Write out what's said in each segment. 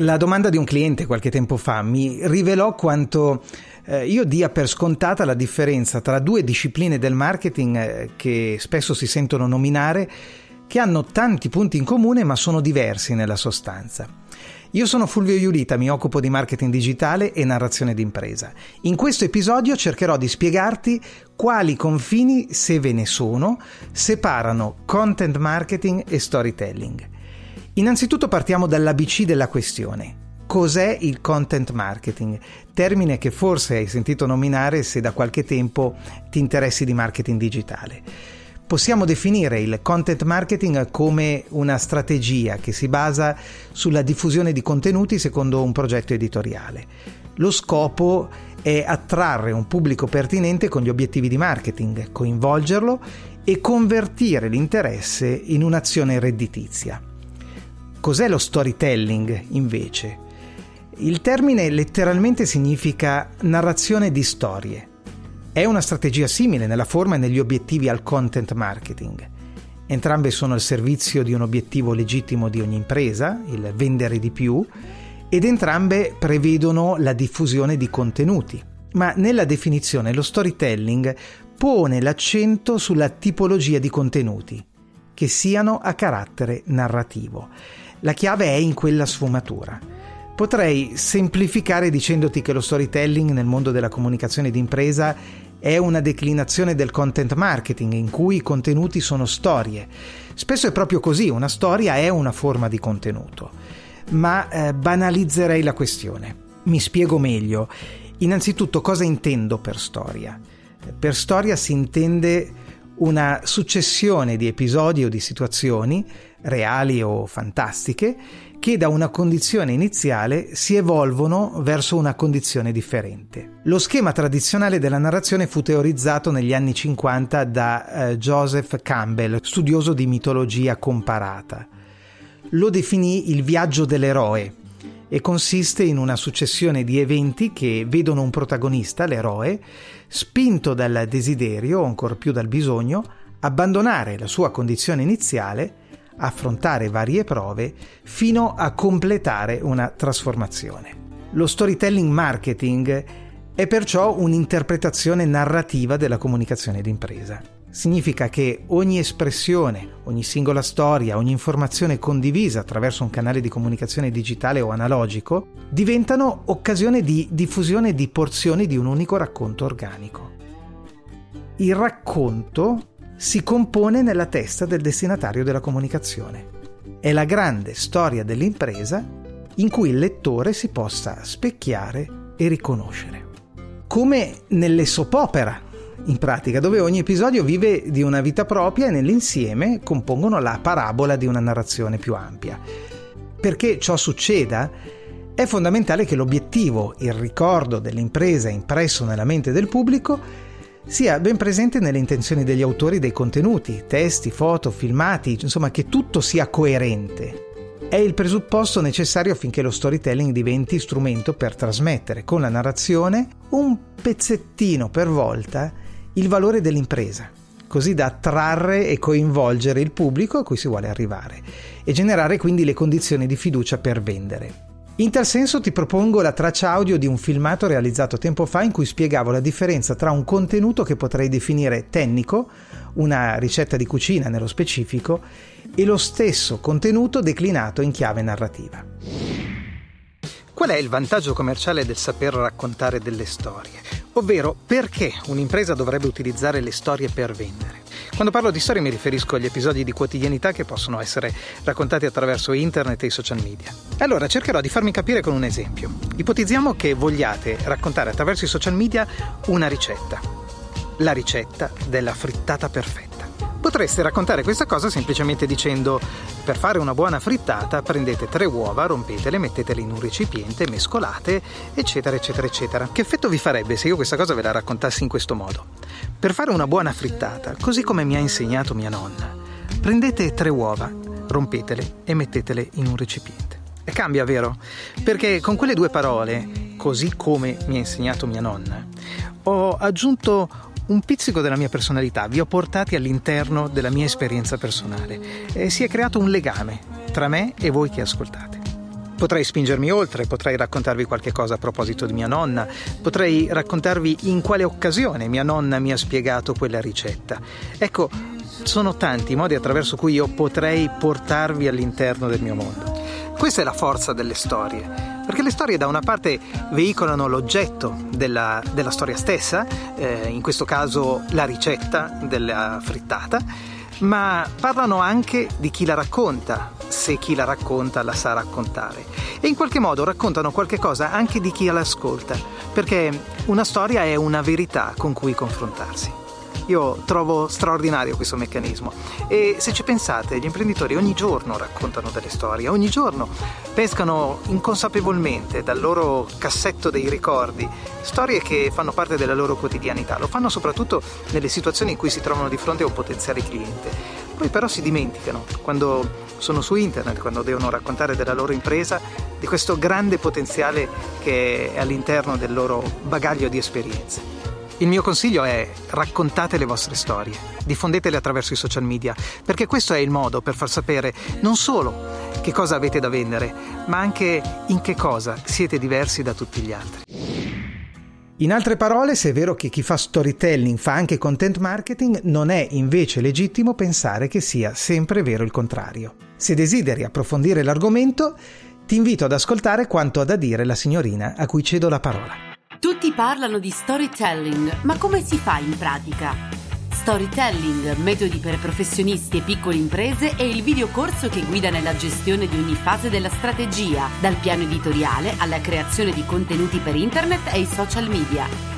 La domanda di un cliente qualche tempo fa mi rivelò quanto eh, io dia per scontata la differenza tra due discipline del marketing eh, che spesso si sentono nominare, che hanno tanti punti in comune ma sono diversi nella sostanza. Io sono Fulvio Iulita, mi occupo di marketing digitale e narrazione d'impresa. In questo episodio cercherò di spiegarti quali confini, se ve ne sono, separano content marketing e storytelling. Innanzitutto partiamo dall'ABC della questione cos'è il content marketing, termine che forse hai sentito nominare se da qualche tempo ti interessi di marketing digitale. Possiamo definire il content marketing come una strategia che si basa sulla diffusione di contenuti secondo un progetto editoriale. Lo scopo è attrarre un pubblico pertinente con gli obiettivi di marketing, coinvolgerlo e convertire l'interesse in un'azione redditizia. Cos'è lo storytelling invece? Il termine letteralmente significa narrazione di storie. È una strategia simile nella forma e negli obiettivi al content marketing. Entrambe sono al servizio di un obiettivo legittimo di ogni impresa, il vendere di più, ed entrambe prevedono la diffusione di contenuti. Ma nella definizione lo storytelling pone l'accento sulla tipologia di contenuti, che siano a carattere narrativo. La chiave è in quella sfumatura. Potrei semplificare dicendoti che lo storytelling nel mondo della comunicazione d'impresa è una declinazione del content marketing in cui i contenuti sono storie. Spesso è proprio così, una storia è una forma di contenuto. Ma eh, banalizzerei la questione. Mi spiego meglio. Innanzitutto cosa intendo per storia? Per storia si intende una successione di episodi o di situazioni, reali o fantastiche, che da una condizione iniziale si evolvono verso una condizione differente. Lo schema tradizionale della narrazione fu teorizzato negli anni 50 da eh, Joseph Campbell, studioso di mitologia comparata. Lo definì il viaggio dell'eroe e consiste in una successione di eventi che vedono un protagonista, l'eroe, spinto dal desiderio o ancor più dal bisogno, abbandonare la sua condizione iniziale affrontare varie prove fino a completare una trasformazione. Lo storytelling marketing è perciò un'interpretazione narrativa della comunicazione d'impresa. Significa che ogni espressione, ogni singola storia, ogni informazione condivisa attraverso un canale di comunicazione digitale o analogico diventano occasione di diffusione di porzioni di un unico racconto organico. Il racconto si compone nella testa del destinatario della comunicazione. È la grande storia dell'impresa in cui il lettore si possa specchiare e riconoscere. Come nelle soap opera, in pratica, dove ogni episodio vive di una vita propria e nell'insieme compongono la parabola di una narrazione più ampia. Perché ciò succeda, è fondamentale che l'obiettivo, il ricordo dell'impresa impresso nella mente del pubblico, sia ben presente nelle intenzioni degli autori dei contenuti, testi, foto, filmati, insomma che tutto sia coerente. È il presupposto necessario affinché lo storytelling diventi strumento per trasmettere con la narrazione un pezzettino per volta il valore dell'impresa, così da attrarre e coinvolgere il pubblico a cui si vuole arrivare e generare quindi le condizioni di fiducia per vendere. In tal senso ti propongo la traccia audio di un filmato realizzato tempo fa in cui spiegavo la differenza tra un contenuto che potrei definire tecnico, una ricetta di cucina nello specifico, e lo stesso contenuto declinato in chiave narrativa. Qual è il vantaggio commerciale del saper raccontare delle storie? Ovvero perché un'impresa dovrebbe utilizzare le storie per vendere? Quando parlo di storie mi riferisco agli episodi di quotidianità che possono essere raccontati attraverso internet e i social media. Allora cercherò di farmi capire con un esempio. Ipotizziamo che vogliate raccontare attraverso i social media una ricetta. La ricetta della frittata perfetta. Potreste raccontare questa cosa semplicemente dicendo Per fare una buona frittata prendete tre uova, rompetele, mettetele in un recipiente, mescolate, eccetera, eccetera, eccetera. Che effetto vi farebbe se io questa cosa ve la raccontassi in questo modo? Per fare una buona frittata, così come mi ha insegnato mia nonna, prendete tre uova, rompetele e mettetele in un recipiente. E cambia, vero? Perché con quelle due parole, così come mi ha insegnato mia nonna, ho aggiunto un pizzico della mia personalità, vi ho portati all'interno della mia esperienza personale e si è creato un legame tra me e voi che ascoltate. Potrei spingermi oltre, potrei raccontarvi qualche cosa a proposito di mia nonna, potrei raccontarvi in quale occasione mia nonna mi ha spiegato quella ricetta. Ecco, sono tanti i modi attraverso cui io potrei portarvi all'interno del mio mondo. Questa è la forza delle storie, perché le storie da una parte veicolano l'oggetto della, della storia stessa, eh, in questo caso la ricetta della frittata, ma parlano anche di chi la racconta, se chi la racconta la sa raccontare. E in qualche modo raccontano qualche cosa anche di chi la ascolta, perché una storia è una verità con cui confrontarsi. Io trovo straordinario questo meccanismo e se ci pensate, gli imprenditori ogni giorno raccontano delle storie, ogni giorno pescano inconsapevolmente dal loro cassetto dei ricordi storie che fanno parte della loro quotidianità, lo fanno soprattutto nelle situazioni in cui si trovano di fronte a un potenziale cliente. Poi però si dimenticano, quando sono su internet, quando devono raccontare della loro impresa, di questo grande potenziale che è all'interno del loro bagaglio di esperienze. Il mio consiglio è raccontate le vostre storie, diffondetele attraverso i social media, perché questo è il modo per far sapere non solo che cosa avete da vendere, ma anche in che cosa siete diversi da tutti gli altri. In altre parole, se è vero che chi fa storytelling fa anche content marketing, non è invece legittimo pensare che sia sempre vero il contrario. Se desideri approfondire l'argomento, ti invito ad ascoltare quanto ha da dire la signorina a cui cedo la parola. Tutti parlano di storytelling, ma come si fa in pratica? Storytelling, metodi per professionisti e piccole imprese è il videocorso che guida nella gestione di ogni fase della strategia, dal piano editoriale alla creazione di contenuti per internet e i social media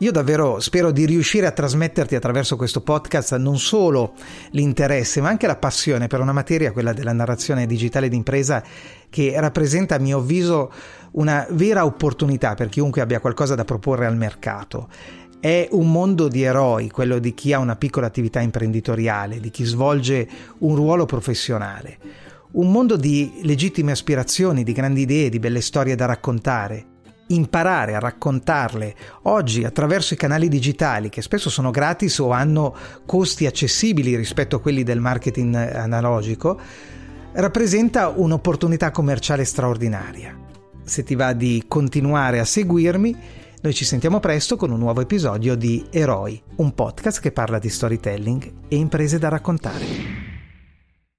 Io davvero spero di riuscire a trasmetterti attraverso questo podcast non solo l'interesse, ma anche la passione per una materia, quella della narrazione digitale d'impresa, che rappresenta a mio avviso una vera opportunità per chiunque abbia qualcosa da proporre al mercato. È un mondo di eroi, quello di chi ha una piccola attività imprenditoriale, di chi svolge un ruolo professionale. Un mondo di legittime aspirazioni, di grandi idee, di belle storie da raccontare imparare a raccontarle oggi attraverso i canali digitali che spesso sono gratis o hanno costi accessibili rispetto a quelli del marketing analogico, rappresenta un'opportunità commerciale straordinaria. Se ti va di continuare a seguirmi, noi ci sentiamo presto con un nuovo episodio di Eroi, un podcast che parla di storytelling e imprese da raccontare.